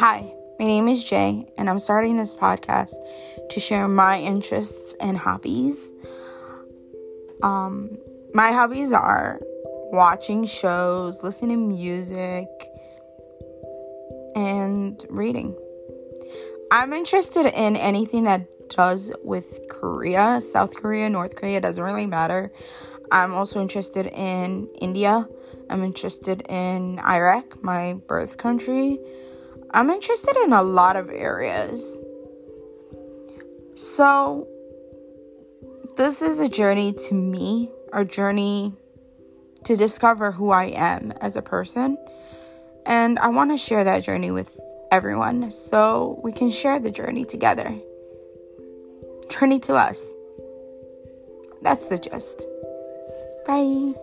Hi, my name is Jay, and I'm starting this podcast to share my interests and hobbies. Um, my hobbies are watching shows, listening to music, and reading. I'm interested in anything that does with Korea, South Korea, North Korea, doesn't really matter. I'm also interested in India. I'm interested in Iraq, my birth country. I'm interested in a lot of areas. So, this is a journey to me, a journey to discover who I am as a person. And I want to share that journey with everyone so we can share the journey together. Journey to us. That's the gist. Bye.